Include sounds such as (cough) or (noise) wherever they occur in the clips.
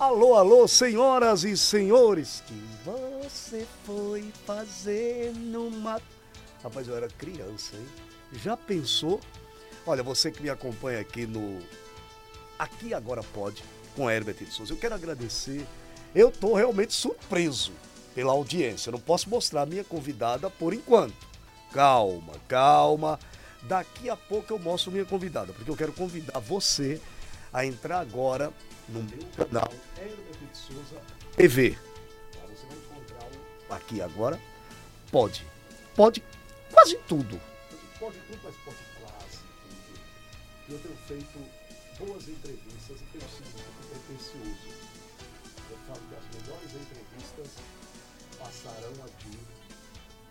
Alô, alô, senhoras e senhores. Que você foi fazer numa. Rapaz, eu era criança, hein? Já pensou? Olha, você que me acompanha aqui no Aqui Agora Pode, com Herbert de Souza, eu quero agradecer. Eu tô realmente surpreso pela audiência. Eu não posso mostrar a minha convidada por enquanto. Calma, calma. Daqui a pouco eu mostro minha convidada, porque eu quero convidar você a entrar agora no meu canal Herbert de Souza TV. Você vai encontrar o aqui agora. Pode. Pode quase tudo. Pode tudo, mas pode quase tudo. Eu tenho feito boas entrevistas e tenho sido muito pretencioso. Eu falo que as melhores entrevistas passarão aqui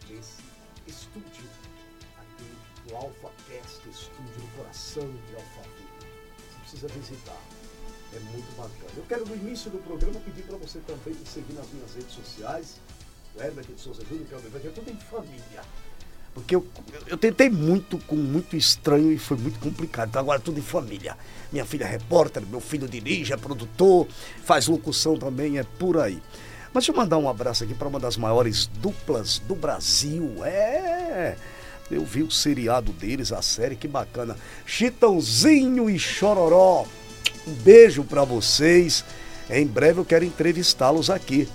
nesse estúdio, aqui do AlphaCast, estúdio no coração de Alphaville. Você precisa visitar. É muito bacana. Eu quero no início do programa pedir para você também me seguir nas minhas redes sociais. O Herbert de Souza Júnior, que é o meu, é tudo em família. Porque eu, eu tentei muito com muito estranho e foi muito complicado. Então agora é tudo em família. Minha filha é repórter, meu filho dirige, é produtor, faz locução também, é por aí. Mas deixa eu mandar um abraço aqui para uma das maiores duplas do Brasil. É. Eu vi o seriado deles, a série, que bacana. Chitãozinho e Chororó. Um beijo para vocês. Em breve eu quero entrevistá-los aqui,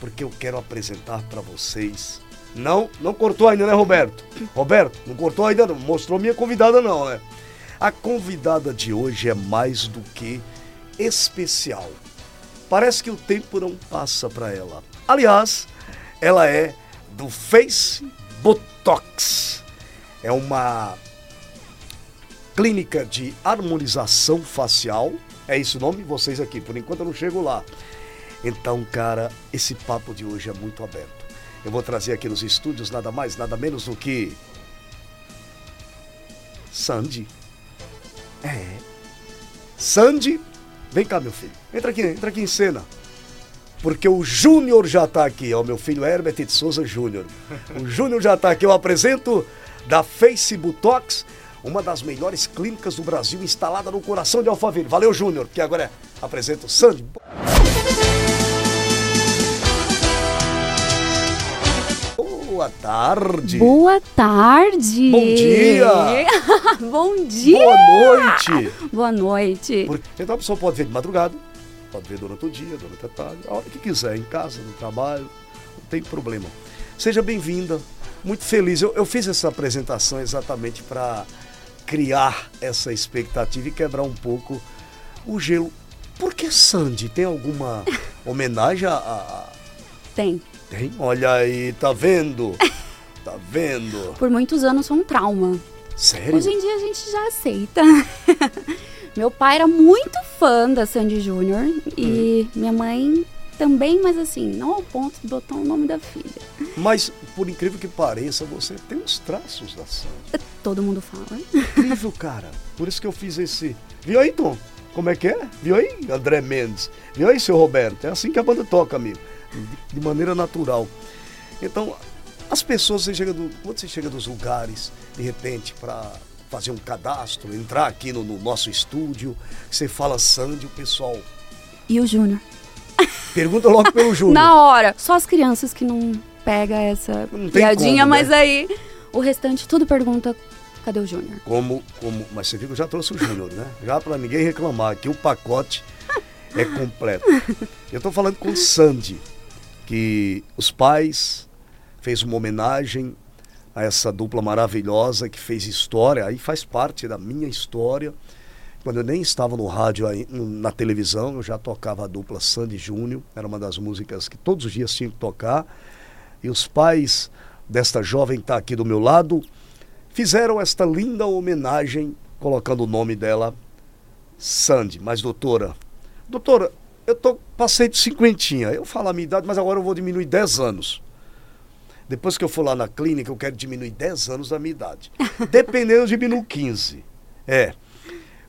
porque eu quero apresentar para vocês não, não cortou ainda, né, Roberto? Roberto, não cortou ainda, não. Mostrou minha convidada, não, né? A convidada de hoje é mais do que especial. Parece que o tempo não passa para ela. Aliás, ela é do Face Botox. É uma clínica de harmonização facial. É esse o nome? Vocês aqui, por enquanto eu não chego lá. Então, cara, esse papo de hoje é muito aberto. Eu vou trazer aqui nos estúdios nada mais, nada menos do que. Sandy. É. Sandy. Vem cá, meu filho. Entra aqui, entra aqui em cena. Porque o Júnior já está aqui, ó, meu filho Herbert de Souza Júnior. O Júnior já está aqui. Eu apresento da Facebook Talks, uma das melhores clínicas do Brasil, instalada no coração de Alphaville. Valeu, Júnior, porque agora é, apresento Sandy. Boa tarde. Boa tarde. Bom dia. (laughs) Bom dia. Boa noite. Boa noite. Porque, então a pessoa pode ver de madrugada, pode ver durante o dia, durante a tarde, a hora que quiser, em casa, no trabalho, não tem problema. Seja bem-vinda, muito feliz. Eu, eu fiz essa apresentação exatamente para criar essa expectativa e quebrar um pouco o gelo. Por que Sandy? Tem alguma (laughs) homenagem a... Tem. Tem? Olha aí, tá vendo? Tá vendo? Por muitos anos foi um trauma. Sério? Hoje em dia a gente já aceita. (laughs) Meu pai era muito fã da Sandy Júnior e hum. minha mãe também, mas assim, não ao ponto de botar o nome da filha. Mas, por incrível que pareça, você tem os traços da Sandy. Todo mundo fala. Incrível, cara. Por isso que eu fiz esse. Viu aí, Tom? Como é que é? Viu aí, André Mendes? Viu aí, seu Roberto? É assim que a banda toca, amigo de maneira natural. Então, as pessoas, você chega do, quando você chega dos lugares, de repente, para fazer um cadastro, entrar aqui no, no, nosso estúdio, você fala Sandy, o pessoal. E o Júnior? Pergunta logo pelo Júnior. Na hora. Só as crianças que não pega essa não piadinha, como, né? mas aí o restante tudo pergunta cadê o Júnior? Como, como, mas você viu que eu já trouxe o Júnior, né? Já para ninguém reclamar que o pacote é completo. Eu estou falando com Sandy que os pais fez uma homenagem a essa dupla maravilhosa que fez história, aí faz parte da minha história. Quando eu nem estava no rádio, na televisão, eu já tocava a dupla Sandy Júnior, era uma das músicas que todos os dias tinha que tocar. E os pais desta jovem que está aqui do meu lado fizeram esta linda homenagem, colocando o nome dela, Sandy. Mas, doutora, doutora, eu tô, passei de cinquentinha. Eu falo a minha idade, mas agora eu vou diminuir 10 anos. Depois que eu for lá na clínica, eu quero diminuir 10 anos da minha idade. (laughs) Dependendo, eu diminuo 15. É.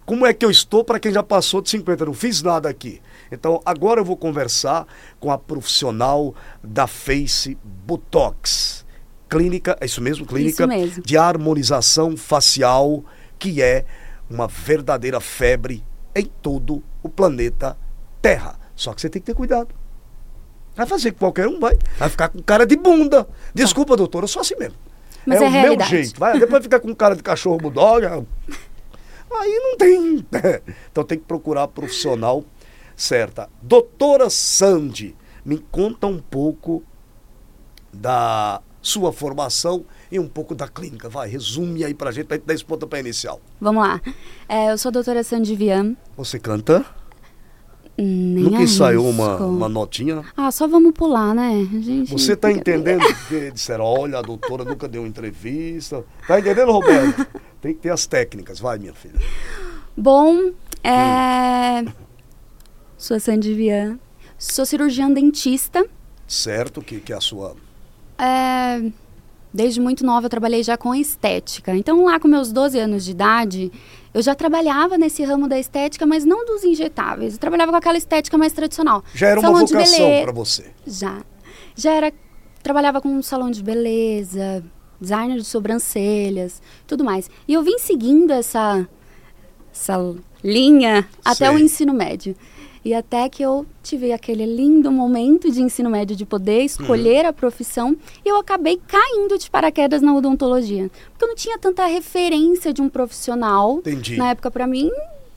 Como é que eu estou para quem já passou de 50? Eu não fiz nada aqui. Então, agora eu vou conversar com a profissional da Face Botox. Clínica, é isso mesmo? Clínica isso mesmo. de harmonização facial, que é uma verdadeira febre em todo o planeta Terra. Só que você tem que ter cuidado. Vai fazer que qualquer um vai. Vai ficar com cara de bunda. Desculpa, doutora, eu sou assim mesmo. Mas é, o meu realidade. jeito. Vai, depois ficar com cara de cachorro bulldog. Aí não tem. Então tem que procurar a profissional certa. Doutora Sandy, me conta um pouco da sua formação e um pouco da clínica. Vai, resume aí pra gente, pra gente dar esse pontapé inicial. Vamos lá. É, eu sou a doutora Sandy Vian. Você canta? Nem Nunca ensaiou arrisco. uma, uma notinha? Ah, só vamos pular, né? Gente, Você tá fica- entendendo que disseram, olha, a doutora nunca deu entrevista. Tá entendendo, Roberto? (laughs) Tem que ter as técnicas. Vai, minha filha. Bom, é... Sou a Sandy Vian. Sou cirurgiã dentista. Certo que, que é a sua... É, Desde muito nova eu trabalhei já com estética. Então, lá com meus 12 anos de idade, eu já trabalhava nesse ramo da estética, mas não dos injetáveis. Eu trabalhava com aquela estética mais tradicional. Já era uma Salão de vocação pra você. Já. Já era. Trabalhava com um salão de beleza, designer de sobrancelhas, tudo mais. E eu vim seguindo essa, essa linha até o Sei. ensino médio. E até que eu tive aquele lindo momento de ensino médio de poder escolher Uhum. a profissão e eu acabei caindo de paraquedas na odontologia. Porque eu não tinha tanta referência de um profissional Entendi. na época para mim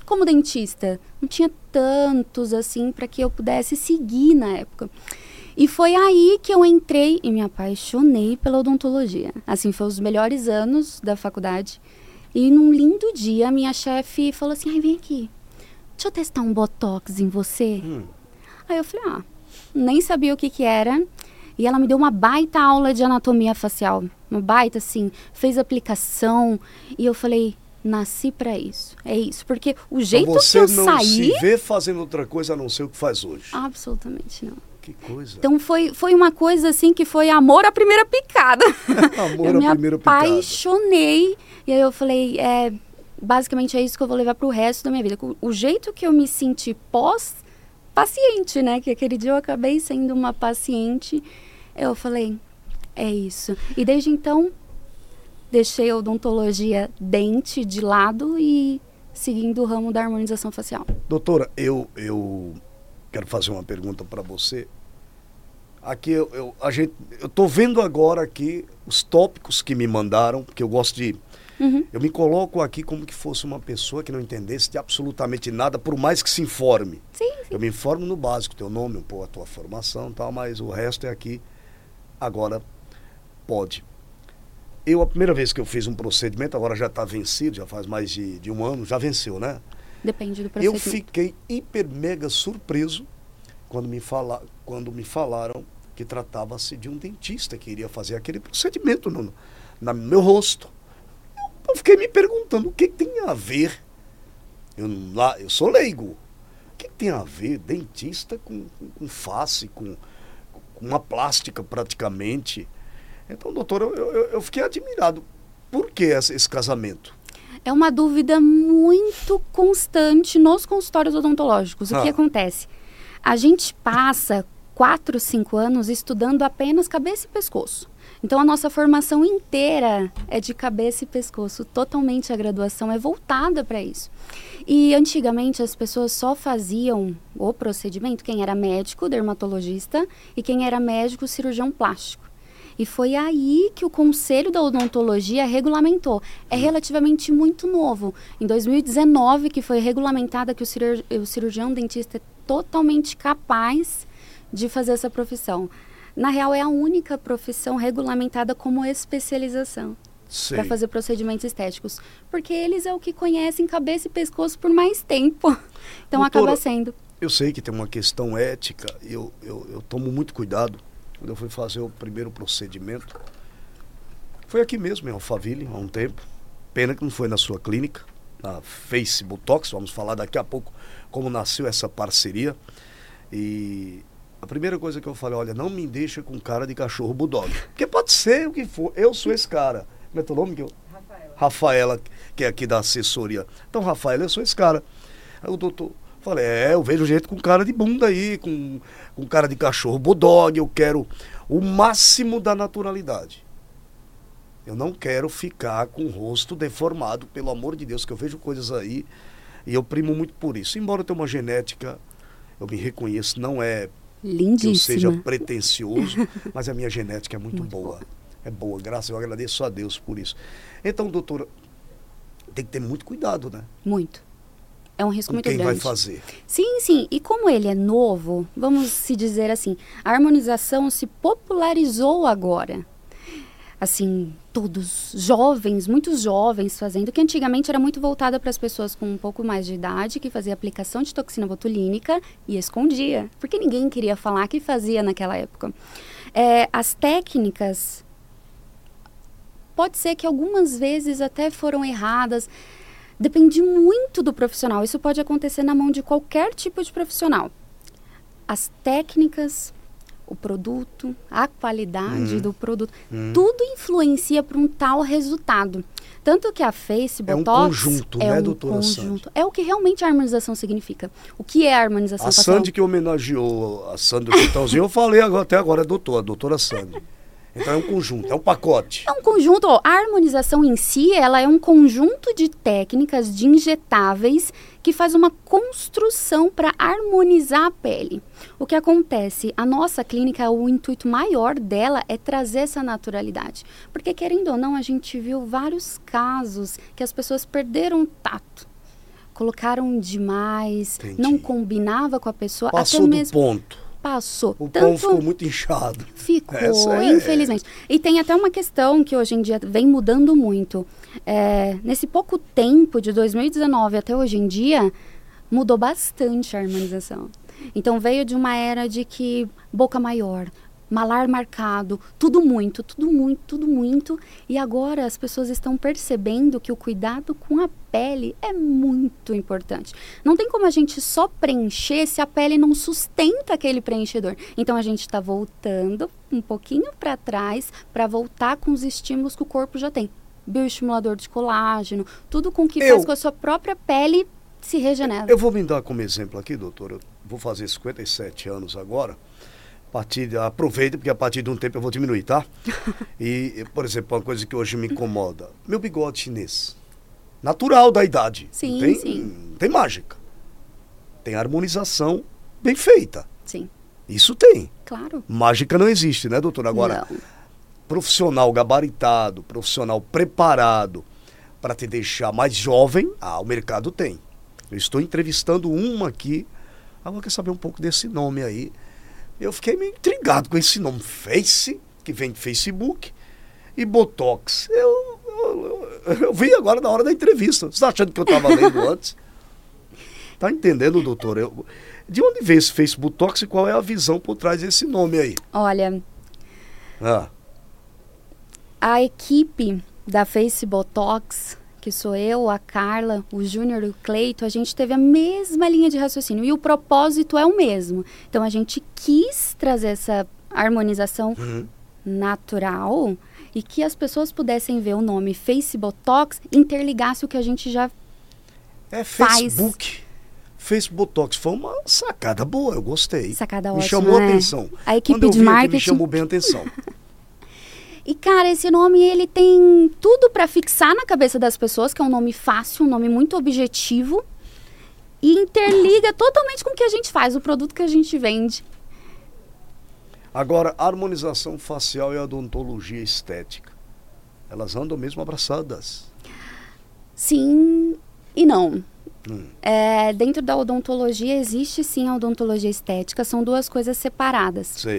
como dentista. Não tinha tantos assim para que eu pudesse seguir na época. E foi aí que eu entrei e me apaixonei pela odontologia. Assim, foi os melhores anos da faculdade. E num lindo dia, minha chefe falou assim: ai, vem aqui, deixa eu testar um botox em você. Hum. Aí eu falei: ah, nem sabia o que que era. E ela me deu uma baita aula de anatomia facial. Uma baita, assim, fez aplicação. E eu falei: nasci pra isso. É isso. Porque o jeito Então que você eu não saí. se vê fazendo outra coisa a não ser o que faz hoje. Absolutamente não. Que coisa. Então foi, foi uma coisa assim que foi amor à primeira picada. (laughs) Amor eu à me primeira picada. apaixonei. E aí eu falei, é, basicamente é isso que eu vou levar pro resto da minha vida. O, o jeito que eu me senti pós-paciente, né? Que aquele dia eu acabei sendo uma paciente. Eu falei, é isso. E desde então, deixei a odontologia dente de lado e seguindo o ramo da harmonização facial. Doutora, eu, eu quero fazer uma pergunta para você. Aqui eu, eu, a gente, eu tô vendo agora aqui os tópicos que me mandaram, porque eu gosto de. Uhum. Eu me coloco aqui como que fosse uma pessoa que não entendesse de absolutamente nada, por mais que se informe. Sim, sim. Eu me informo no básico, teu nome, um pouco a tua formação e tal, mas o resto é aqui. Agora pode. Eu, a primeira vez que eu fiz um procedimento, agora já está vencido, já faz mais de, de um ano, já venceu, né? Depende do Eu procedimento. fiquei hiper mega surpreso quando me, fala, quando me falaram que tratava-se de um dentista que iria fazer aquele procedimento no, no meu rosto. Eu, fiquei me perguntando o que, que tem a ver. Eu, lá, eu sou leigo. O que, que tem a ver dentista com, com, com face, com, com uma plástica praticamente? Então, doutor, eu, eu, eu fiquei admirado. Por que essa- esse casamento? É uma dúvida muito constante nos consultórios odontológicos. O que Ah. acontece? A gente passa quatro, cinco anos estudando apenas cabeça e pescoço. Então a nossa formação inteira é de cabeça e pescoço, totalmente a graduação é voltada para isso. E antigamente as pessoas só faziam o procedimento quem era médico, dermatologista e quem era médico, cirurgião plástico. E foi aí que o Conselho da Odontologia regulamentou. É relativamente muito novo. Em 2019 que foi regulamentada que o, cirur- o cirurgião dentista é totalmente capaz de fazer essa profissão. Na real, é a única profissão regulamentada como especialização para fazer procedimentos estéticos. Porque eles é o que conhecem cabeça e pescoço por mais tempo. (laughs) Então Doutora, acaba sendo. Eu sei que tem uma questão ética, eu, eu, eu tomo muito cuidado quando eu fui fazer o primeiro procedimento. Foi aqui mesmo, em Alphaville, há um tempo. Pena que não foi na sua clínica, na Face Botox. Vamos falar daqui a pouco como nasceu essa parceria. E a primeira coisa que eu falei, olha, não me deixa com cara de cachorro bulldog. Porque pode ser o que for, eu sou esse cara. Como é teu nome? Que eu... Rafaela, que é aqui da assessoria. Então, Rafaela, eu sou esse cara. Aí o doutor, falei, é, eu vejo gente com cara de bunda aí, com, com cara de cachorro bulldog, eu quero o máximo da naturalidade. Eu não quero ficar com o rosto deformado, pelo amor de Deus, que eu vejo coisas aí e eu primo muito por isso. Embora eu tenha uma genética Eu me reconheço, não é Lindíssima. que eu seja pretencioso, (laughs) mas a minha genética é muito, Muito boa. boa. É boa, graças, eu agradeço a Deus por isso. Então, doutora, tem que ter muito cuidado, né? Muito. É um risco Com muito quem grande. vai fazer. Sim, sim. E como ele é novo, vamos se dizer assim, a harmonização se popularizou agora. Assim, todos jovens, muitos jovens fazendo, que antigamente era muito voltada para as pessoas com um pouco mais de idade, que fazia aplicação de toxina botulínica e escondia, porque ninguém queria falar que fazia naquela época. É, as técnicas, pode ser que algumas vezes até foram erradas, Depende muito do profissional. Isso pode acontecer na mão de qualquer tipo de profissional. As técnicas, o produto, a qualidade Hum. do produto, Hum. tudo influencia para um tal resultado. Tanto que a Face É um Botox conjunto, é né, um doutora conjunto. É o que realmente a harmonização significa. O que é a harmonização A facial? Sandy que homenageou a Sandy Chitãozinho, eu falei agora, até agora, é doutora, a doutora Sandy. Então é um conjunto, é um pacote. É um conjunto, ó, a harmonização em si, ela é um conjunto de técnicas de injetáveis que faz uma construção para harmonizar a pele. O que acontece? A nossa clínica, o intuito maior dela é trazer essa naturalidade. Porque, querendo ou não, a gente viu vários casos que as pessoas perderam o tato. Colocaram demais, Entendi. não combinava com a pessoa, Passou até do mesmo ponto. Passou. O Tanto pão ficou muito inchado. Ficou, é- infelizmente. E tem até uma questão que hoje em dia vem mudando muito. É, nesse pouco tempo, de 2019 até hoje em dia, mudou bastante a harmonização. Então veio de uma era de que boca maior, malar marcado, tudo muito, tudo muito, tudo muito. E agora as pessoas estão percebendo que o cuidado com a pele é muito importante. Não tem como a gente só preencher se a pele não sustenta aquele preenchedor. Então a gente está voltando um pouquinho para trás para voltar com os estímulos que o corpo já tem. Bioestimulador de colágeno, tudo com que Eu- faz com a sua própria pele se regenera. Eu vou me dar como exemplo aqui, doutor. Eu vou fazer 57 anos agora. Partir de, aproveita, porque a partir de um tempo eu vou diminuir, tá? (laughs) E, por exemplo, uma coisa que hoje me incomoda: meu bigode chinês. Natural da idade. Sim, tem, sim. tem mágica. Tem harmonização bem feita. Sim, Isso tem. claro. Mágica não existe, né, doutor? Agora, Não. profissional gabaritado, profissional preparado para te deixar mais jovem, ah, o mercado tem. Eu estou entrevistando uma aqui, agora quer saber um pouco desse nome aí. Eu fiquei meio intrigado com esse nome, Face, que vem de Facebook, e Botox. Eu, eu, eu- eu vi agora na hora da entrevista. Você está achando que eu estava lendo (laughs) antes? Tá entendendo, doutor? Eu- de onde veio esse Face Botox e qual é a visão por trás desse nome aí? Olha, Ah, a equipe da Face Botox, que sou eu, a Carla, o Júnior e o Cleito, a gente teve a mesma linha de raciocínio e o propósito é o mesmo. Então a gente quis trazer essa harmonização uhum. natural e que as pessoas pudessem ver o nome Face Botox interligasse o que a gente já É Faz. Facebook. Facebook Botox foi uma sacada boa, eu gostei. Sacada me ótima, chamou a né? atenção. A equipe Quando eu de vi marketing- me chamou bem a atenção. (laughs) E cara, esse nome ele tem tudo para fixar na cabeça das pessoas, que é um nome fácil, um nome muito objetivo e interliga totalmente com o que a gente faz, o produto que a gente vende. Agora, harmonização facial e odontologia estética. Elas andam mesmo abraçadas. Sim e não. Hum. É, dentro da odontologia existe sim a odontologia estética, são duas coisas separadas. Sei.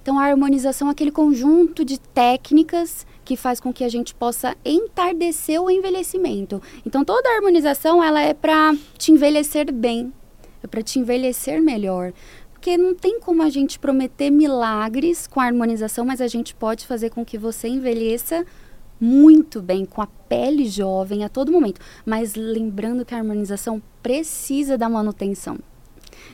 Então a harmonização é aquele conjunto de técnicas que faz com que a gente possa entardecer o envelhecimento. Então toda a harmonização ela é para te envelhecer bem, é para te envelhecer melhor. Porque não tem como a gente prometer milagres com a harmonização, mas a gente pode fazer com que você envelheça muito bem, com a pele jovem a todo momento. Mas lembrando que a harmonização precisa da manutenção.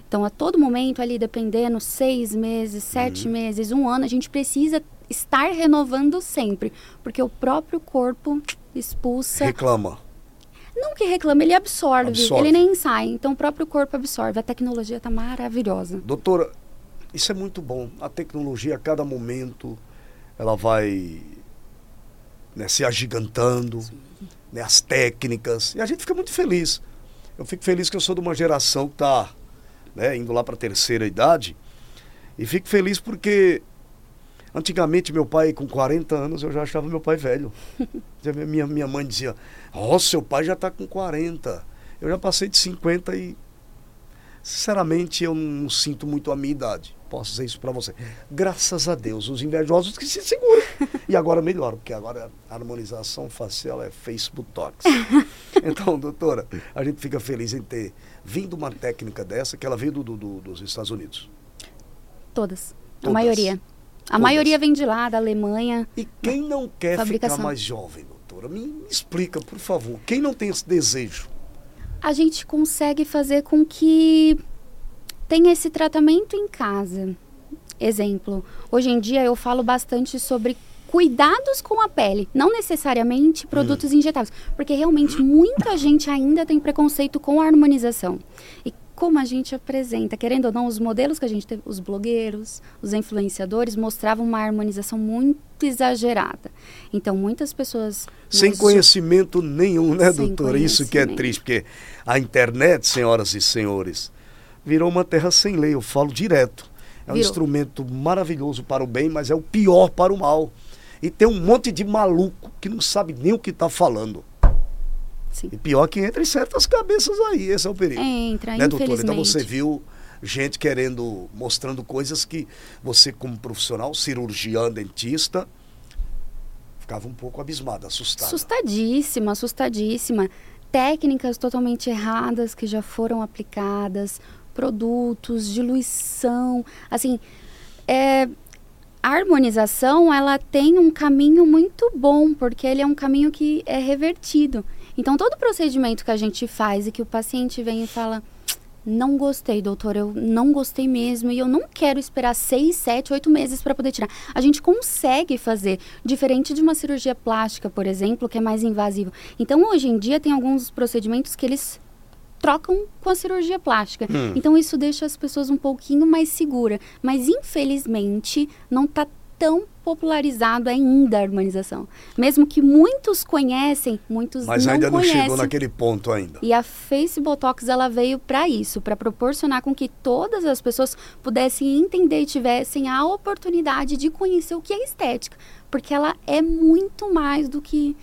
Então, a todo momento, ali, dependendo, seis meses, sete meses, um ano, a gente precisa estar renovando sempre. Porque o próprio corpo expulsa. Reclama. Não que reclama, ele absorve, Absorve. ele nem sai. Então, o próprio corpo absorve. A tecnologia está maravilhosa. Doutora, isso é muito bom. A tecnologia, a cada momento, ela vai né, se agigantando, né, as técnicas. E a gente fica muito feliz. Eu fico feliz que eu sou de uma geração que está né, indo lá para a terceira idade. E fico feliz porque antigamente meu pai, com 40 anos, eu já achava meu pai velho. (laughs) minha, minha mãe dizia, ó, oh, seu pai já está com 40. Eu já passei de 50 e sinceramente eu não sinto muito a minha idade. Posso dizer isso para você. Graças a Deus, os invejosos que se seguram. E agora melhor, porque agora a harmonização facial é Facebook Talks. (laughs) Então, doutora, a gente fica feliz em ter vindo uma técnica dessa, que ela veio do, do, dos Estados Unidos. Todas. Todas. A maioria. A Todas. maioria vem de lá, da Alemanha. E quem não quer ficar mais jovem, doutora? Me, me explica, por favor. Quem não tem esse desejo? A gente consegue fazer com que tenha esse tratamento em casa. Exemplo, hoje em dia eu falo bastante sobre cuidados com a pele, não necessariamente produtos hum. injetáveis, porque realmente muita gente ainda tem preconceito com a harmonização. E como a gente apresenta, querendo ou não, os modelos que a gente teve, os blogueiros, os influenciadores, mostravam uma harmonização muito exagerada. Então, muitas pessoas. Sem conhecimento nenhum, né, doutora? Isso que é triste, porque a internet, senhoras e senhores, virou uma terra sem lei, eu falo direto. É um Virou. instrumento maravilhoso para o bem, mas é o pior para o mal. E tem um monte de maluco que não sabe nem o que está falando. Sim. E pior que entra em certas cabeças aí, esse é o perigo. Entra, né, doutora? Então você viu gente querendo, mostrando coisas que você, como profissional, cirurgião, dentista, ficava um pouco abismada, assustada. Assustadíssima, assustadíssima. Técnicas totalmente erradas que já foram aplicadas, produtos, diluição, assim, é, a harmonização ela tem um caminho muito bom porque ele é um caminho que é revertido. Então, todo procedimento que a gente faz e que o paciente vem e fala: Não gostei, doutor, eu não gostei mesmo e eu não quero esperar seis, sete, oito meses para poder tirar. A gente consegue fazer, diferente de uma cirurgia plástica, por exemplo, que é mais invasivo. Então, hoje em dia, tem alguns procedimentos que eles trocam com a cirurgia plástica. Hum. Então isso deixa as pessoas um pouquinho mais segura, mas infelizmente não está tão popularizado ainda a harmonização. Mesmo que muitos conhecem, muitos Mas não ainda não chegou naquele ponto ainda. E a Face Botox ela veio para isso, para proporcionar com que todas as pessoas pudessem entender e tivessem a oportunidade de conhecer o que é estética, porque ela é muito mais do que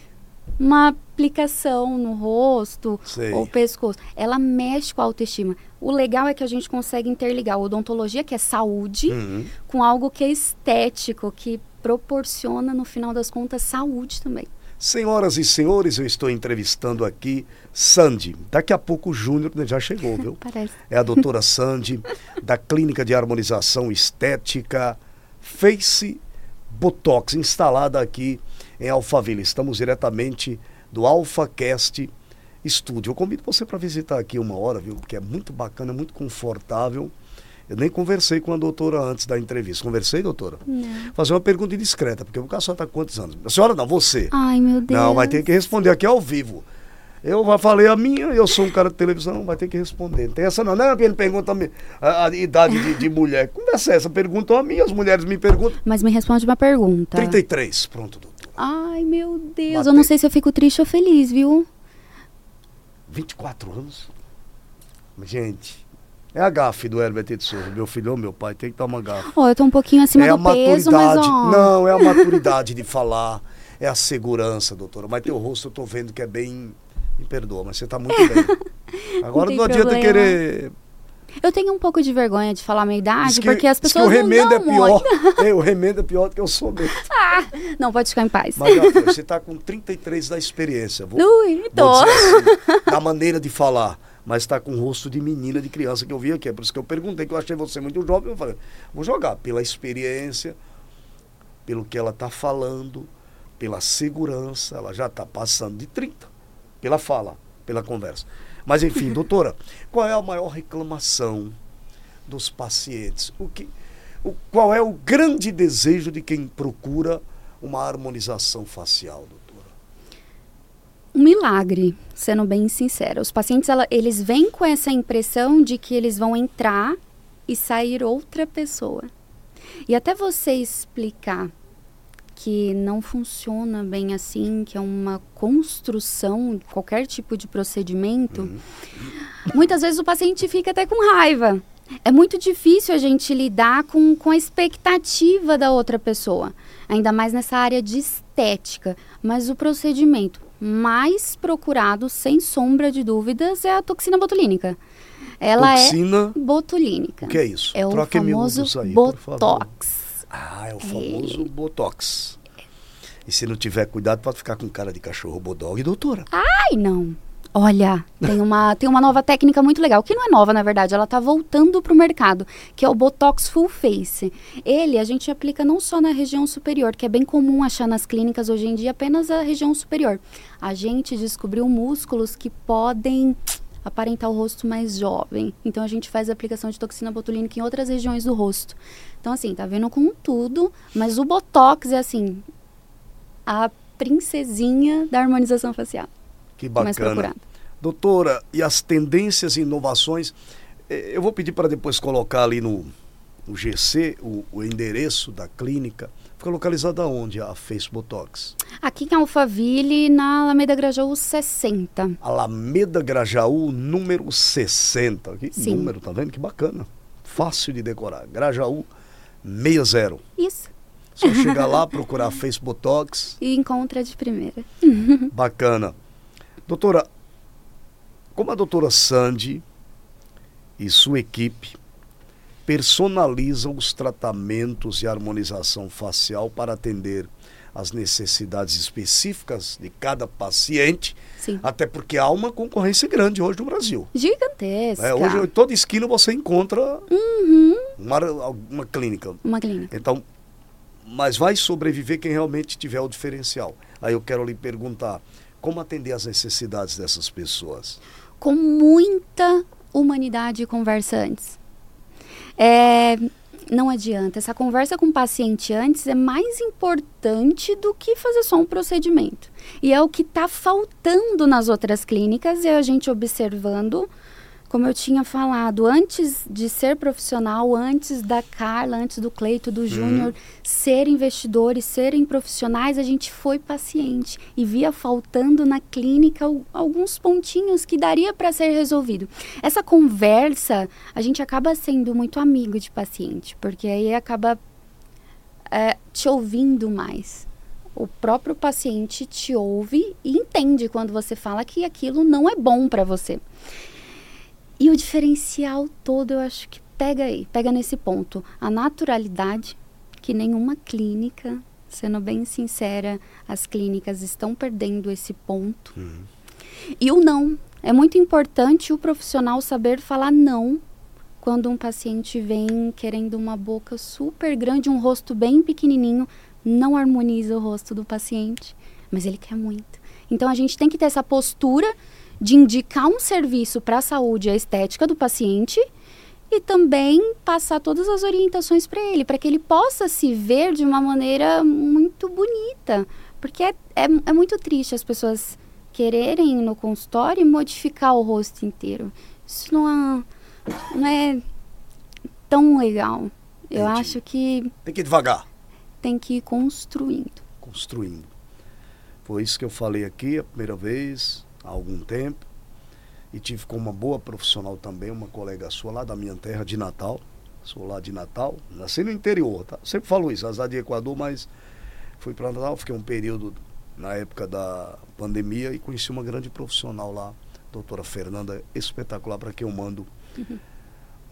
uma aplicação no rosto Sei. ou pescoço. Ela mexe com a autoestima. O legal é que a gente consegue interligar odontologia, que é saúde, uhum. com algo que é estético, que proporciona, no final das contas, saúde também. Senhoras e senhores, eu estou entrevistando aqui Sandy. Daqui a pouco o Júnior já chegou, viu? (laughs) Parece. É a doutora Sandy, da Clínica de Harmonização Estética Face Botox, instalada aqui em Alphaville. Estamos diretamente do AlphaCast Studio. Eu convido você para visitar aqui uma hora, viu? Porque é muito bacana, muito confortável. Eu nem conversei com a doutora antes da entrevista. Conversei, doutora? Não. Fazer uma pergunta indiscreta, porque o cara só está com quantos anos? A senhora não, você. Ai, meu Deus. Não, vai ter que responder aqui ao vivo. Eu falei a minha, eu sou um cara de televisão, vai ter que responder. Não tem essa não. Não é que ele pergunta a, a idade de, de, mulher. Conversa é essa? Perguntam a mim, as mulheres me perguntam. Mas me responde uma pergunta. 33, pronto, doutor. Ai, meu Deus. Matei. Eu não sei se eu fico triste ou feliz, viu? 24 anos? Gente, é a gafe do Herbert de Souza. Meu filho meu pai tem que tomar gafe. Oh, eu tô um pouquinho acima é do peso, mas ó... Não, é a (laughs) maturidade de falar, é a segurança, doutora. Mas teu rosto eu tô vendo que é bem... Me perdoa, mas você tá muito (laughs) bem. Agora não, não adianta querer eu tenho um pouco de vergonha de falar a minha idade, que, porque as pessoas que o remendo é pior. (laughs) é, o remendo é pior do que eu sou mesmo. (laughs) Ah, não, pode ficar em paz. Mas, (laughs) você está com 33 da experiência. Vou, Ui, tô. Vou assim, da maneira de falar. Mas está com o rosto de menina, de criança que eu vi aqui. É por isso que eu perguntei, que eu achei você muito jovem. Eu falei, vou jogar pela experiência, pelo que ela está falando, pela segurança. Ela já está passando de 30, pela fala, pela conversa. Mas enfim, doutora, qual é a maior reclamação dos pacientes? O que, o, qual é o grande desejo de quem procura uma harmonização facial, doutora? Um milagre, sendo bem sincera. Os pacientes, ela, eles vêm com essa impressão de que eles vão entrar e sair outra pessoa. E até você explicar que não funciona bem assim, que é uma construção, qualquer tipo de procedimento, uhum. muitas vezes o paciente fica até com raiva. É muito difícil a gente lidar com, com a expectativa da outra pessoa, ainda mais nessa área de estética. Mas o procedimento mais procurado, sem sombra de dúvidas, é a toxina botulínica. Ela toxina é botulínica. O que é isso? É o Troque famoso aí, botox. Ah, é o famoso é. botox. E se não tiver cuidado, pode ficar com cara de cachorro bodog, doutora. Ai, não. Olha, tem uma, tem uma nova técnica muito legal, que não é nova, na verdade, ela está voltando para o mercado, que é o Botox Full Face. Ele a gente aplica não só na região superior, que é bem comum achar nas clínicas hoje em dia apenas a região superior. A gente descobriu músculos que podem aparentar o rosto mais jovem. Então a gente faz a aplicação de toxina botulínica em outras regiões do rosto. Então assim, tá vendo com tudo, mas o botox é assim a princesinha da harmonização facial. Que bacana. Doutora, e as tendências e inovações, eh, eu vou pedir para depois colocar ali no, no GC o, o, endereço da clínica. Fica localizada onde a Face Botox? Aqui em Alphaville, na Alameda Grajaú 60. Alameda Grajaú, número 60. Que Sim. número, tá vendo? Que bacana. Fácil de decorar. Grajaú 60. Isso. Só chegar lá, procurar Face Botox. E encontra de primeira. (laughs) Bacana. Doutora, como a doutora Sandy e sua equipe personalizam os tratamentos e harmonização facial para atender as necessidades específicas de cada paciente, Sim. até porque há uma concorrência grande hoje no Brasil. Gigantesca. É, hoje, em toda esquina você encontra uhum. uma, uma clínica. Uma clínica. Então, mas vai sobreviver quem realmente tiver o diferencial. Aí eu quero lhe perguntar, como atender às necessidades dessas pessoas? Com muita humanidade e conversa antes. É, não adianta. Essa conversa com o paciente antes é mais importante do que fazer só um procedimento. E é o que está faltando nas outras clínicas, é a gente observando como eu tinha falado, antes de ser profissional, antes da Carla, antes do Cleito, do Júnior, uhum. ser investidores, serem profissionais, a gente foi paciente e via faltando na clínica alguns pontinhos que daria para ser resolvido. Essa conversa, a gente acaba sendo muito amigo de paciente, porque aí acaba é, te ouvindo mais. O próprio paciente te ouve e entende quando você fala que aquilo não é bom para você. E o diferencial todo eu acho que pega aí, pega nesse ponto. A naturalidade, que nenhuma clínica, sendo bem sincera, as clínicas estão perdendo esse ponto. Uhum. E o não. É muito importante o profissional saber falar não quando um paciente vem querendo uma boca super grande, um rosto bem pequenininho, não harmoniza o rosto do paciente, mas ele quer muito. Então a gente tem que ter essa postura de indicar um serviço para a saúde e a estética do paciente e também passar todas as orientações para ele, para que ele possa se ver de uma maneira muito bonita. Porque é, é, é, muito triste as pessoas quererem no consultório modificar o rosto inteiro. Isso não é, não é tão legal. Eu Entendi. acho que. Tem que ir devagar. Tem que ir construindo. Construindo. Foi isso que eu falei aqui a primeira vez há algum tempo. E tive com uma boa profissional também, uma colega sua lá da minha terra de Natal. Sou lá de Natal, nasci no interior, tá? Sempre falo isso, azar de Equador, mas fui para Natal, fiquei um período na época da pandemia e conheci uma grande profissional lá, doutora Fernanda, espetacular, para quem eu mando uhum.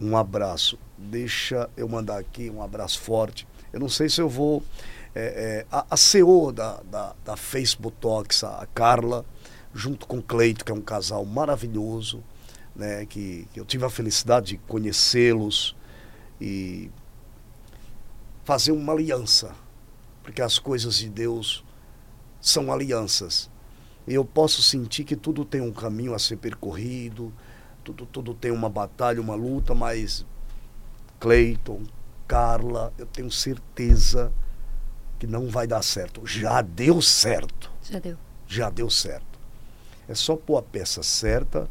(laughs) um abraço. Deixa eu mandar aqui um abraço forte. Eu não sei se eu vou. É, é, a, a CEO da, da, da Facebook Talks, a Carla, junto com o Cleito, que é um casal maravilhoso, né, que, que eu tive a felicidade de conhecê-los e fazer uma aliança, porque as coisas de Deus são alianças. E eu posso sentir que tudo tem um caminho a ser percorrido, tudo, tudo tem uma batalha, uma luta, mas Cleiton, Carla, eu tenho certeza que não vai dar certo. Já deu certo. Já deu. Já deu certo. É só pôr a peça certa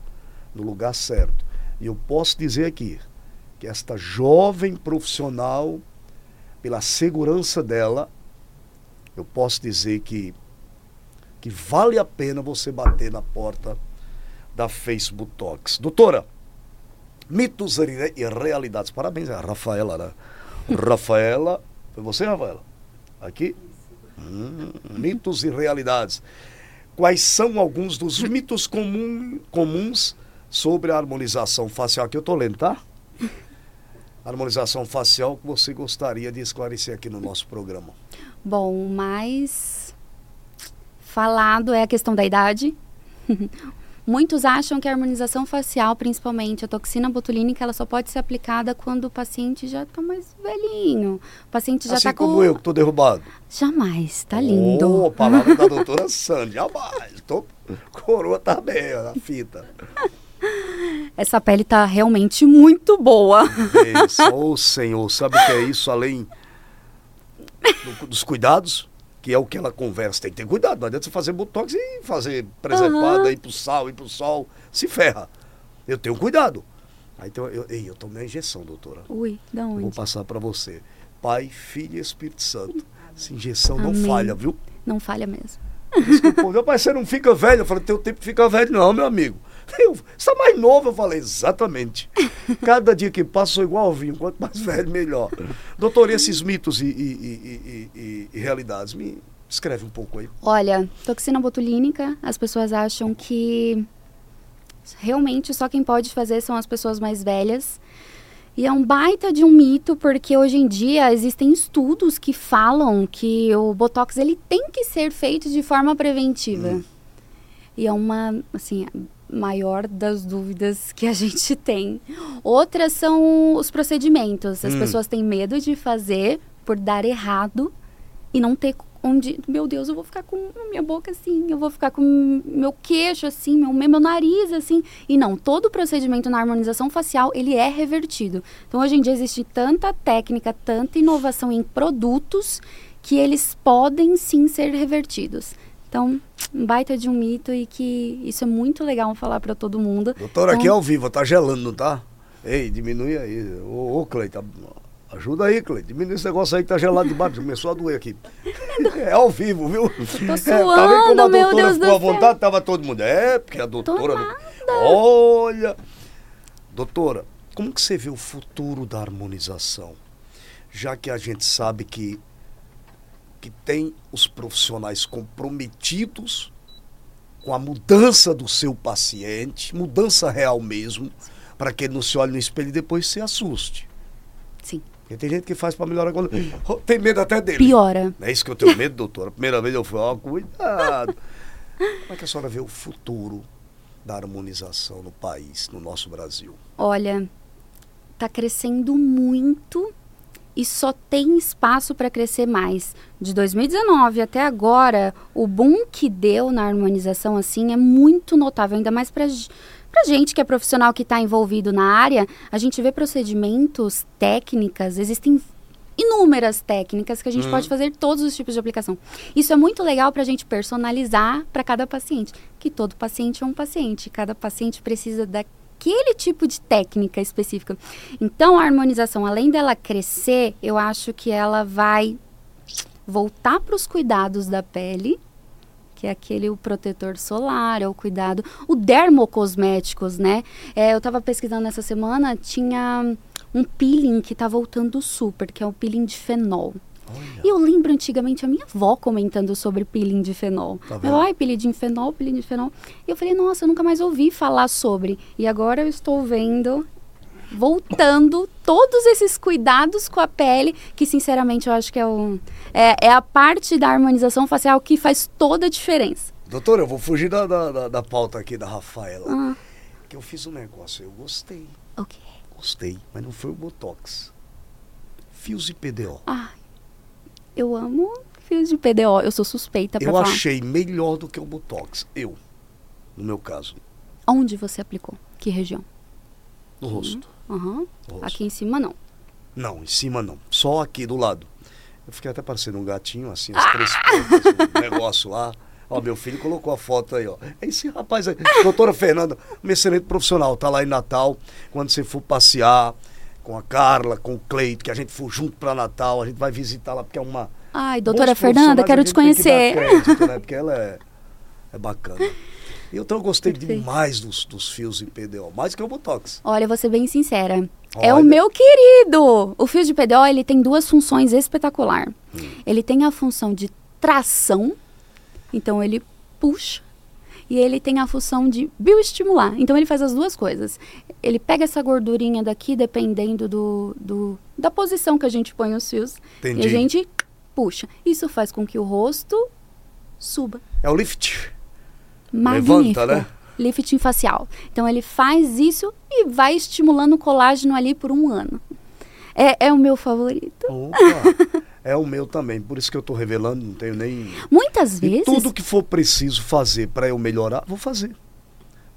no lugar certo. E eu posso dizer aqui que esta jovem profissional, pela segurança dela, eu posso dizer que, que vale a pena você bater na porta da Facebook Talks. Doutora, Mitos e realidades. Parabéns, a Rafaela, né? (laughs) Rafaela, foi você, Rafaela? Aqui? Hum, mitos e realidades. Quais são alguns dos mitos comum, comuns sobre a harmonização facial? Aqui eu estou lendo, tá? Harmonização facial que você gostaria de esclarecer aqui no nosso programa. Bom, o mais falado é a questão da idade. (laughs) Muitos acham que a harmonização facial, principalmente a toxina botulínica, ela só pode ser aplicada quando o paciente já está mais velhinho. O paciente já está assim com... como eu, que estou derrubado. Jamais, tá lindo. Oh, palavra (laughs) da doutora Sandy, jamais. Tô... Coroa tá bem, a fita. Essa pele tá realmente muito boa. Ô oh, senhor, sabe o que é isso além do, dos cuidados? Que é o que ela conversa. Tem que ter cuidado, não adianta você fazer botox e fazer preservada, uhum. ir pro sal, ir pro sol, se ferra. Eu tenho cuidado. Aí então, eu, ei, eu tomei a injeção, doutora. Ui, da onde? Vou passar para você. Pai, Filho e Espírito Santo. Essa injeção Amém. não falha, viu? Não falha mesmo. Desculpa, meu pai, você não fica velho. Eu falei, teu tempo fica velho, não, meu amigo. Eu, você está mais novo, eu falei, exatamente. (laughs) Cada dia que passa sou igual ao vinho, quanto mais velho, melhor. Doutor, esses mitos e, e, e, e, realidades, me escreve um pouco aí. Olha, toxina botulínica, as pessoas acham que realmente só quem pode fazer são as pessoas mais velhas. E é um baita de um mito, porque hoje em dia existem estudos que falam que o Botox ele tem que ser feito de forma preventiva. Hum. E é uma, assim, maior das dúvidas que a (laughs) gente tem. Outras são os procedimentos. As hum. pessoas têm medo de fazer por dar errado e não ter onde, meu Deus, eu vou ficar com minha boca assim, eu vou ficar com meu queixo assim, meu, meu nariz assim. E não, todo procedimento na harmonização facial, ele é revertido. Então, hoje em dia existe tanta técnica, tanta inovação em produtos que eles podem sim ser revertidos. Então, um baita de um mito e que isso é muito legal falar para todo mundo. Doutora, então, aqui é ao vivo, tá gelando, não tá? Ei, diminui aí. Ô, ô Cleiton, ajuda aí, Cleiton. Diminui esse negócio aí que tá gelado debaixo. Começou a doer aqui. É ao vivo, viu? Tô suando, (laughs) é, tá vendo como a doutora Deus ficou à vontade? Tava todo mundo. É, porque a doutora. Olha! Doutora, como que você vê o futuro da harmonização? Já que a gente sabe que que tem os profissionais comprometidos com a mudança do seu paciente, mudança real mesmo, para que ele não se olhe no espelho e depois se assuste. Sim. Porque tem gente que faz para melhorar quando. (gasps) Tem medo até dele. Piora. É isso que eu tenho medo, doutora. Primeira vez eu fui, ó, oh, cuidado. Como é que a senhora vê o futuro da harmonização no país, no nosso Brasil? Olha, está crescendo muito e só tem espaço para crescer mais. De 2019 até agora, o boom que deu na harmonização assim é muito notável, ainda mais para para gente que é profissional que está envolvido na área, a gente vê procedimentos, técnicas, existem inúmeras técnicas que a gente hum. pode fazer todos os tipos de aplicação. Isso é muito legal para a gente personalizar para cada paciente, que todo paciente é um paciente, cada paciente precisa da aquele tipo de técnica específica. Então, a harmonização, além dela crescer, eu acho que ela vai voltar para os cuidados da pele, que é aquele o protetor solar, é o cuidado, o dermocosméticos, né? É, eu estava pesquisando essa semana, tinha um peeling que está voltando super, que é o peeling de fenol. Olha. E eu lembro antigamente a minha avó comentando sobre peeling de fenol. Tá ai, peeling de fenol, peeling de fenol. E eu falei, nossa, eu nunca mais ouvi falar sobre. E agora eu estou vendo, voltando, todos esses cuidados com a pele, que sinceramente eu acho que é, o, é, é a parte da harmonização facial que faz toda a diferença. Doutora, eu vou fugir da, da, da, da pauta aqui da Rafaela. Ah. Que eu fiz um negócio, eu gostei. O okay. Gostei, mas não foi o Botox. Fios e PDO. Ah, eu amo fios de PDO. Eu sou suspeita pra Eu falar. achei melhor do que o Botox. Eu, no meu caso. Onde você aplicou? Que região? No rosto. Uhum. Aqui em cima, não. Não, em cima não. Só aqui do lado. Eu fiquei até parecendo um gatinho, assim, as ah! três pontas, um (laughs) negócio lá. Ó, meu filho colocou a foto aí, ó. É esse rapaz aí. Doutora Fernanda, um excelente profissional. Tá lá em Natal. Quando você for passear, com a Carla, com o Cleito, que a gente for junto para Natal, a gente vai visitar lá, porque é uma. Ai, doutora Fernanda, quero te conhecer. Crédito, né? (laughs) Porque ela é, é bacana. Então eu gostei Perfeito. demais dos, dos fios IPDO, mais que o Botox. Olha, vou ser bem sincera. É o Olha. meu querido! O fio de PDO, ele tem duas funções espetacular. Hum. Ele tem a função de tração, então ele puxa. E ele tem a função de bioestimular. Então ele faz as duas coisas. Ele pega essa gordurinha daqui, dependendo do, do- da posição que a gente põe os fios. Entendi. E a gente puxa. Isso faz com que o rosto suba. É o lift. Magnífico. Levanta, né? Lifting facial. Então ele faz isso e vai estimulando o colágeno ali por um ano. É, é o meu favorito. Opa, (laughs) é o meu também. Por isso que eu tô revelando, não tenho nem. Muitas E vezes tudo que for preciso fazer para eu melhorar, vou fazer.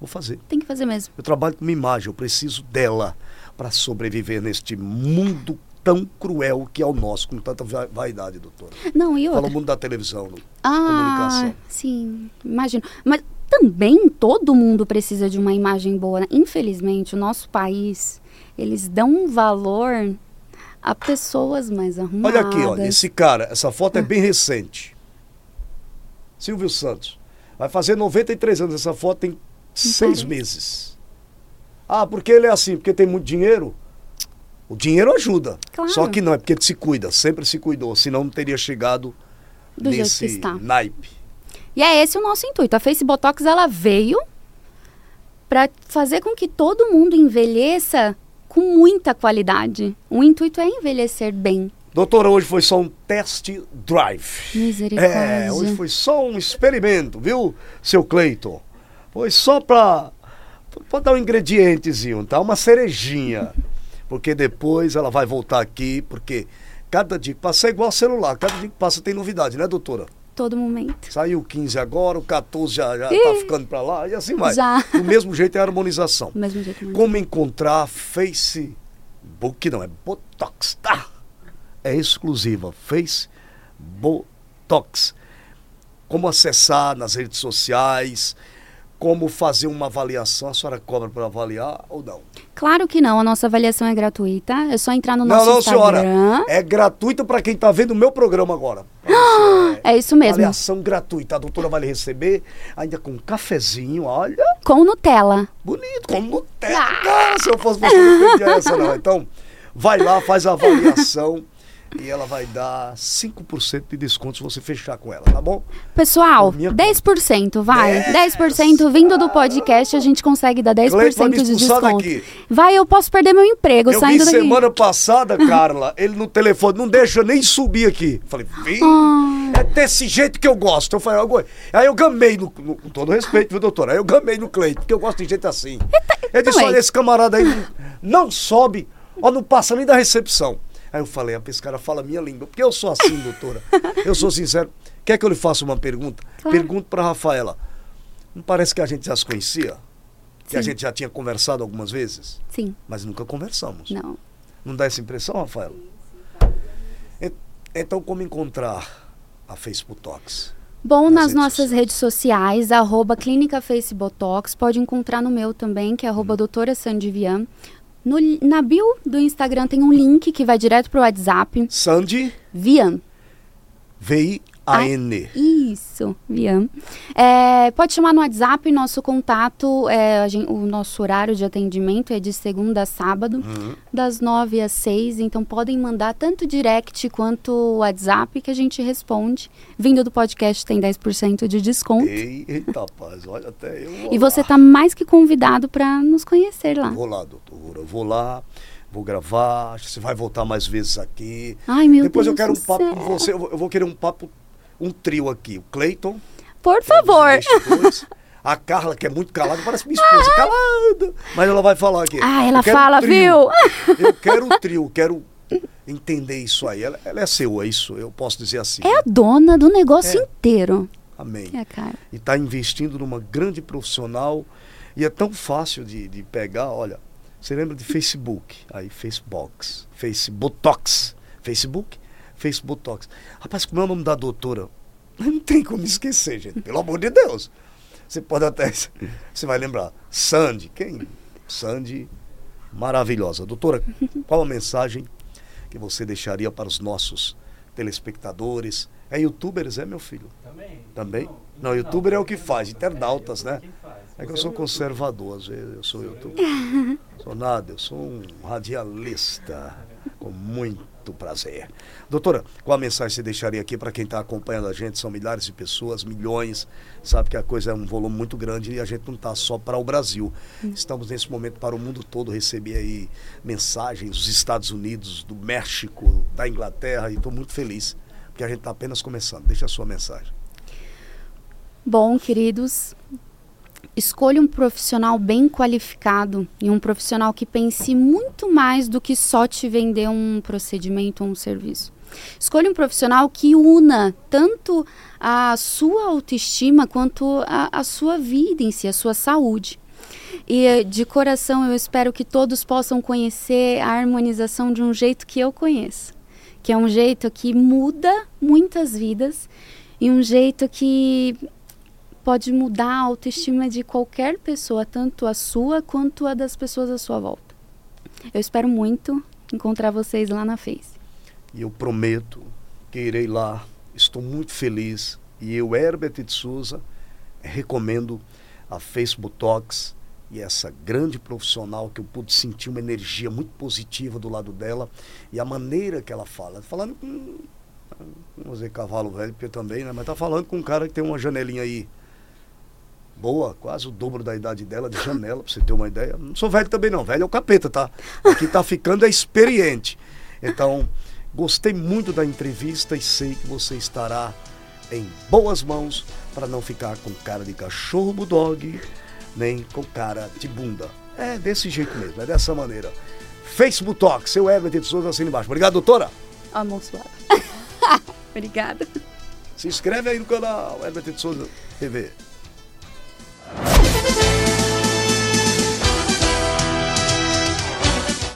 Vou fazer. tem que fazer mesmo. Eu trabalho com uma imagem, eu preciso dela para sobreviver neste mundo tão cruel que é o nosso, com tanta va- vaidade, doutora. Não, e Fala outra. o mundo da televisão. né? Ah, comunicação. sim, imagino. Mas também todo mundo precisa de uma imagem boa. né? Infelizmente, o nosso país, eles dão um valor a pessoas mais arrumadas. Olha aqui, olha, esse cara, essa foto é bem (laughs) recente. Silvio Santos. Vai fazer 93 anos, essa foto tem seis meses. Ah, porque ele é assim? Porque tem muito dinheiro? O dinheiro ajuda. Claro. Só que não, é porque se cuida, sempre se cuidou, senão não teria chegado Do nesse naipe. E é esse o nosso intuito. A Face Botox ela veio para fazer com que todo mundo envelheça com muita qualidade. O intuito é envelhecer bem. Doutora, hoje foi só um test drive. Misericórdia. É, hoje foi só um experimento, viu, seu Cleiton? Foi só pra dar um ingredientezinho, tá? Uma cerejinha. Porque depois ela vai voltar aqui, porque cada dia que passa é igual celular, cada dia que passa tem novidade, né, doutora? Todo momento. Saiu o 15 agora, o 14 já, já tá ficando pra lá, e assim vai. já. Do mesmo jeito é a harmonização. Do mesmo jeito. mesmo. Como encontrar Facebook, não, é Botox, tá? É exclusiva, Botox. Como acessar nas redes sociais, como fazer uma avaliação, a senhora cobra para avaliar ou não? Claro que não, a nossa avaliação é gratuita. É só entrar no não, nosso não, Instagram. senhora. É gratuito para quem tá vendo o meu programa agora. (gasps) É isso mesmo. Avaliação gratuita. A doutora vai lhe receber ainda com um cafezinho, olha. Com Nutella. Bonito, como Nutella. Cara, se eu fosse você, não perdia essa não. Então, vai lá, faz a avaliação (laughs) e ela vai dar 5% de desconto se você fechar com ela, tá bom? Pessoal, minha 10%, vai. Yes! 10% vindo do podcast, a gente consegue dar 10% Cleiton vai me de desconto. daqui. Vai, eu posso perder meu emprego Eu vi saindo daqui. semana passada, Carla, ele no telefone, não deixa nem subir aqui. Falei, vem, Ah. é desse jeito que eu gosto. Eu falei, "Ah, Goi." aí eu gamei, no, no- com todo respeito, viu, doutora? Aí eu gamei no Cleiton, porque eu gosto de gente assim. Ele disse, olha, esse camarada aí não sobe, ó, não passa nem da recepção. Aí eu falei, ah, esse cara fala a minha língua, porque eu sou assim, doutora. Eu sou sincero. Quer que eu lhe faça uma pergunta? Claro. Pergunto pra Rafaela. Não parece que a gente já se conhecia? Que a Sim. gente já tinha conversado algumas vezes? Sim, Mas nunca conversamos. não. Não dá essa impressão, Rafael? En- Então, como encontrar a Facebook Talks? Bom, Nas redes nossas sociais. redes sociais, arroba Clínica Face Botox, pode encontrar no meu também, que é Hum. arroba doutora Sandy Vian. No, na bio do Instagram tem um link que vai direto pro WhatsApp. Sandy, Vian. V-I-A-N. Isso, Vian. É, pode chamar no WhatsApp, nosso contato, é, a gen- o nosso horário de atendimento é de segunda a sábado, Uhum. das 9 às 6. Então podem mandar tanto direct quanto WhatsApp que a gente responde. Vindo do podcast tem 10% de desconto. Ei, Eita, rapaz, olha até eu. E você lá. tá mais que convidado para nos conhecer lá. Vou lá, doutora. Eu vou lá, vou gravar. Você vai voltar mais vezes aqui. Ai, meu Depois Deus eu quero um papo céu. com você. Eu vou, eu vou querer um papo, um trio aqui. O Cleiton. Por é um favor. A Carla, que é muito calada, parece minha esposa, calada. Mas ela vai falar aqui. Ah, ela um fala, trio. viu? Eu (laughs) quero o trio, quero entender isso aí. Ela, ela é seu, é isso, eu posso dizer assim. É a dona do negócio É. inteiro. Amém. É, cara. E está investindo numa grande profissional. E é tão fácil de, de pegar, olha. Você lembra de Facebook? Aí, Facebox. Facebotox. Facebook? Facebotox. Rapaz, como é o nome da doutora? (laughs) Não tem como esquecer, gente. Pelo amor de Deus. Você pode até. (laughs) Você vai lembrar. Sandy. Quem? Sandy. Maravilhosa. Doutora, qual a mensagem que você deixaria para os nossos telespectadores. É youtubers, é meu filho? Também. Também? Não, Não, youtuber é o que faz, internautas, é, né? É que eu sou conservador, às vezes eu sou youtuber. (laughs) Sou nada, eu sou um radialista. Com muito prazer. Doutora, qual a mensagem você deixaria aqui para quem está acompanhando a gente? São milhares de pessoas, milhões. Sabe que a coisa é um volume muito grande e a gente não está só para o Brasil. Estamos nesse momento para o mundo todo receber aí mensagens dos Estados Unidos, do México, da Inglaterra e estou muito feliz porque a gente está apenas começando. Deixa a sua mensagem. Bom, queridos, escolha um profissional bem qualificado e um profissional que pense muito mais do que só te vender um procedimento ou um serviço. Escolha um profissional que una tanto a sua autoestima quanto a, a sua vida em si, a sua saúde. E de coração eu espero que todos possam conhecer a harmonização de um jeito que eu conheço, que é um jeito que muda muitas vidas e um jeito que pode mudar a autoestima de qualquer pessoa, tanto a sua quanto a das pessoas à sua volta. Eu espero muito encontrar vocês lá na Face. E eu prometo que irei lá. Estou muito feliz. E eu, Herbert de Souza, recomendo a Facebook Talks e essa grande profissional que eu pude sentir uma energia muito positiva do lado dela e a maneira que ela fala. Falando com. Vamos dizer cavalo velho, porque também, né? Mas tá falando com um cara que tem uma janelinha aí boa, quase o dobro da idade dela, de janela, pra você ter uma ideia. Não sou velho também não, velho é o capeta, tá? Aqui tá ficando é experiente. Então, gostei muito da entrevista e sei que você estará em boas mãos para não ficar com cara de cachorro bulldog, nem com cara de bunda. É desse jeito mesmo, é dessa maneira. Facebook Talk, seu Everton de Souza assim embaixo. Obrigado, doutora. Amonçoada. (laughs) Obrigada. Se inscreve aí no canal Everton de Souza TV.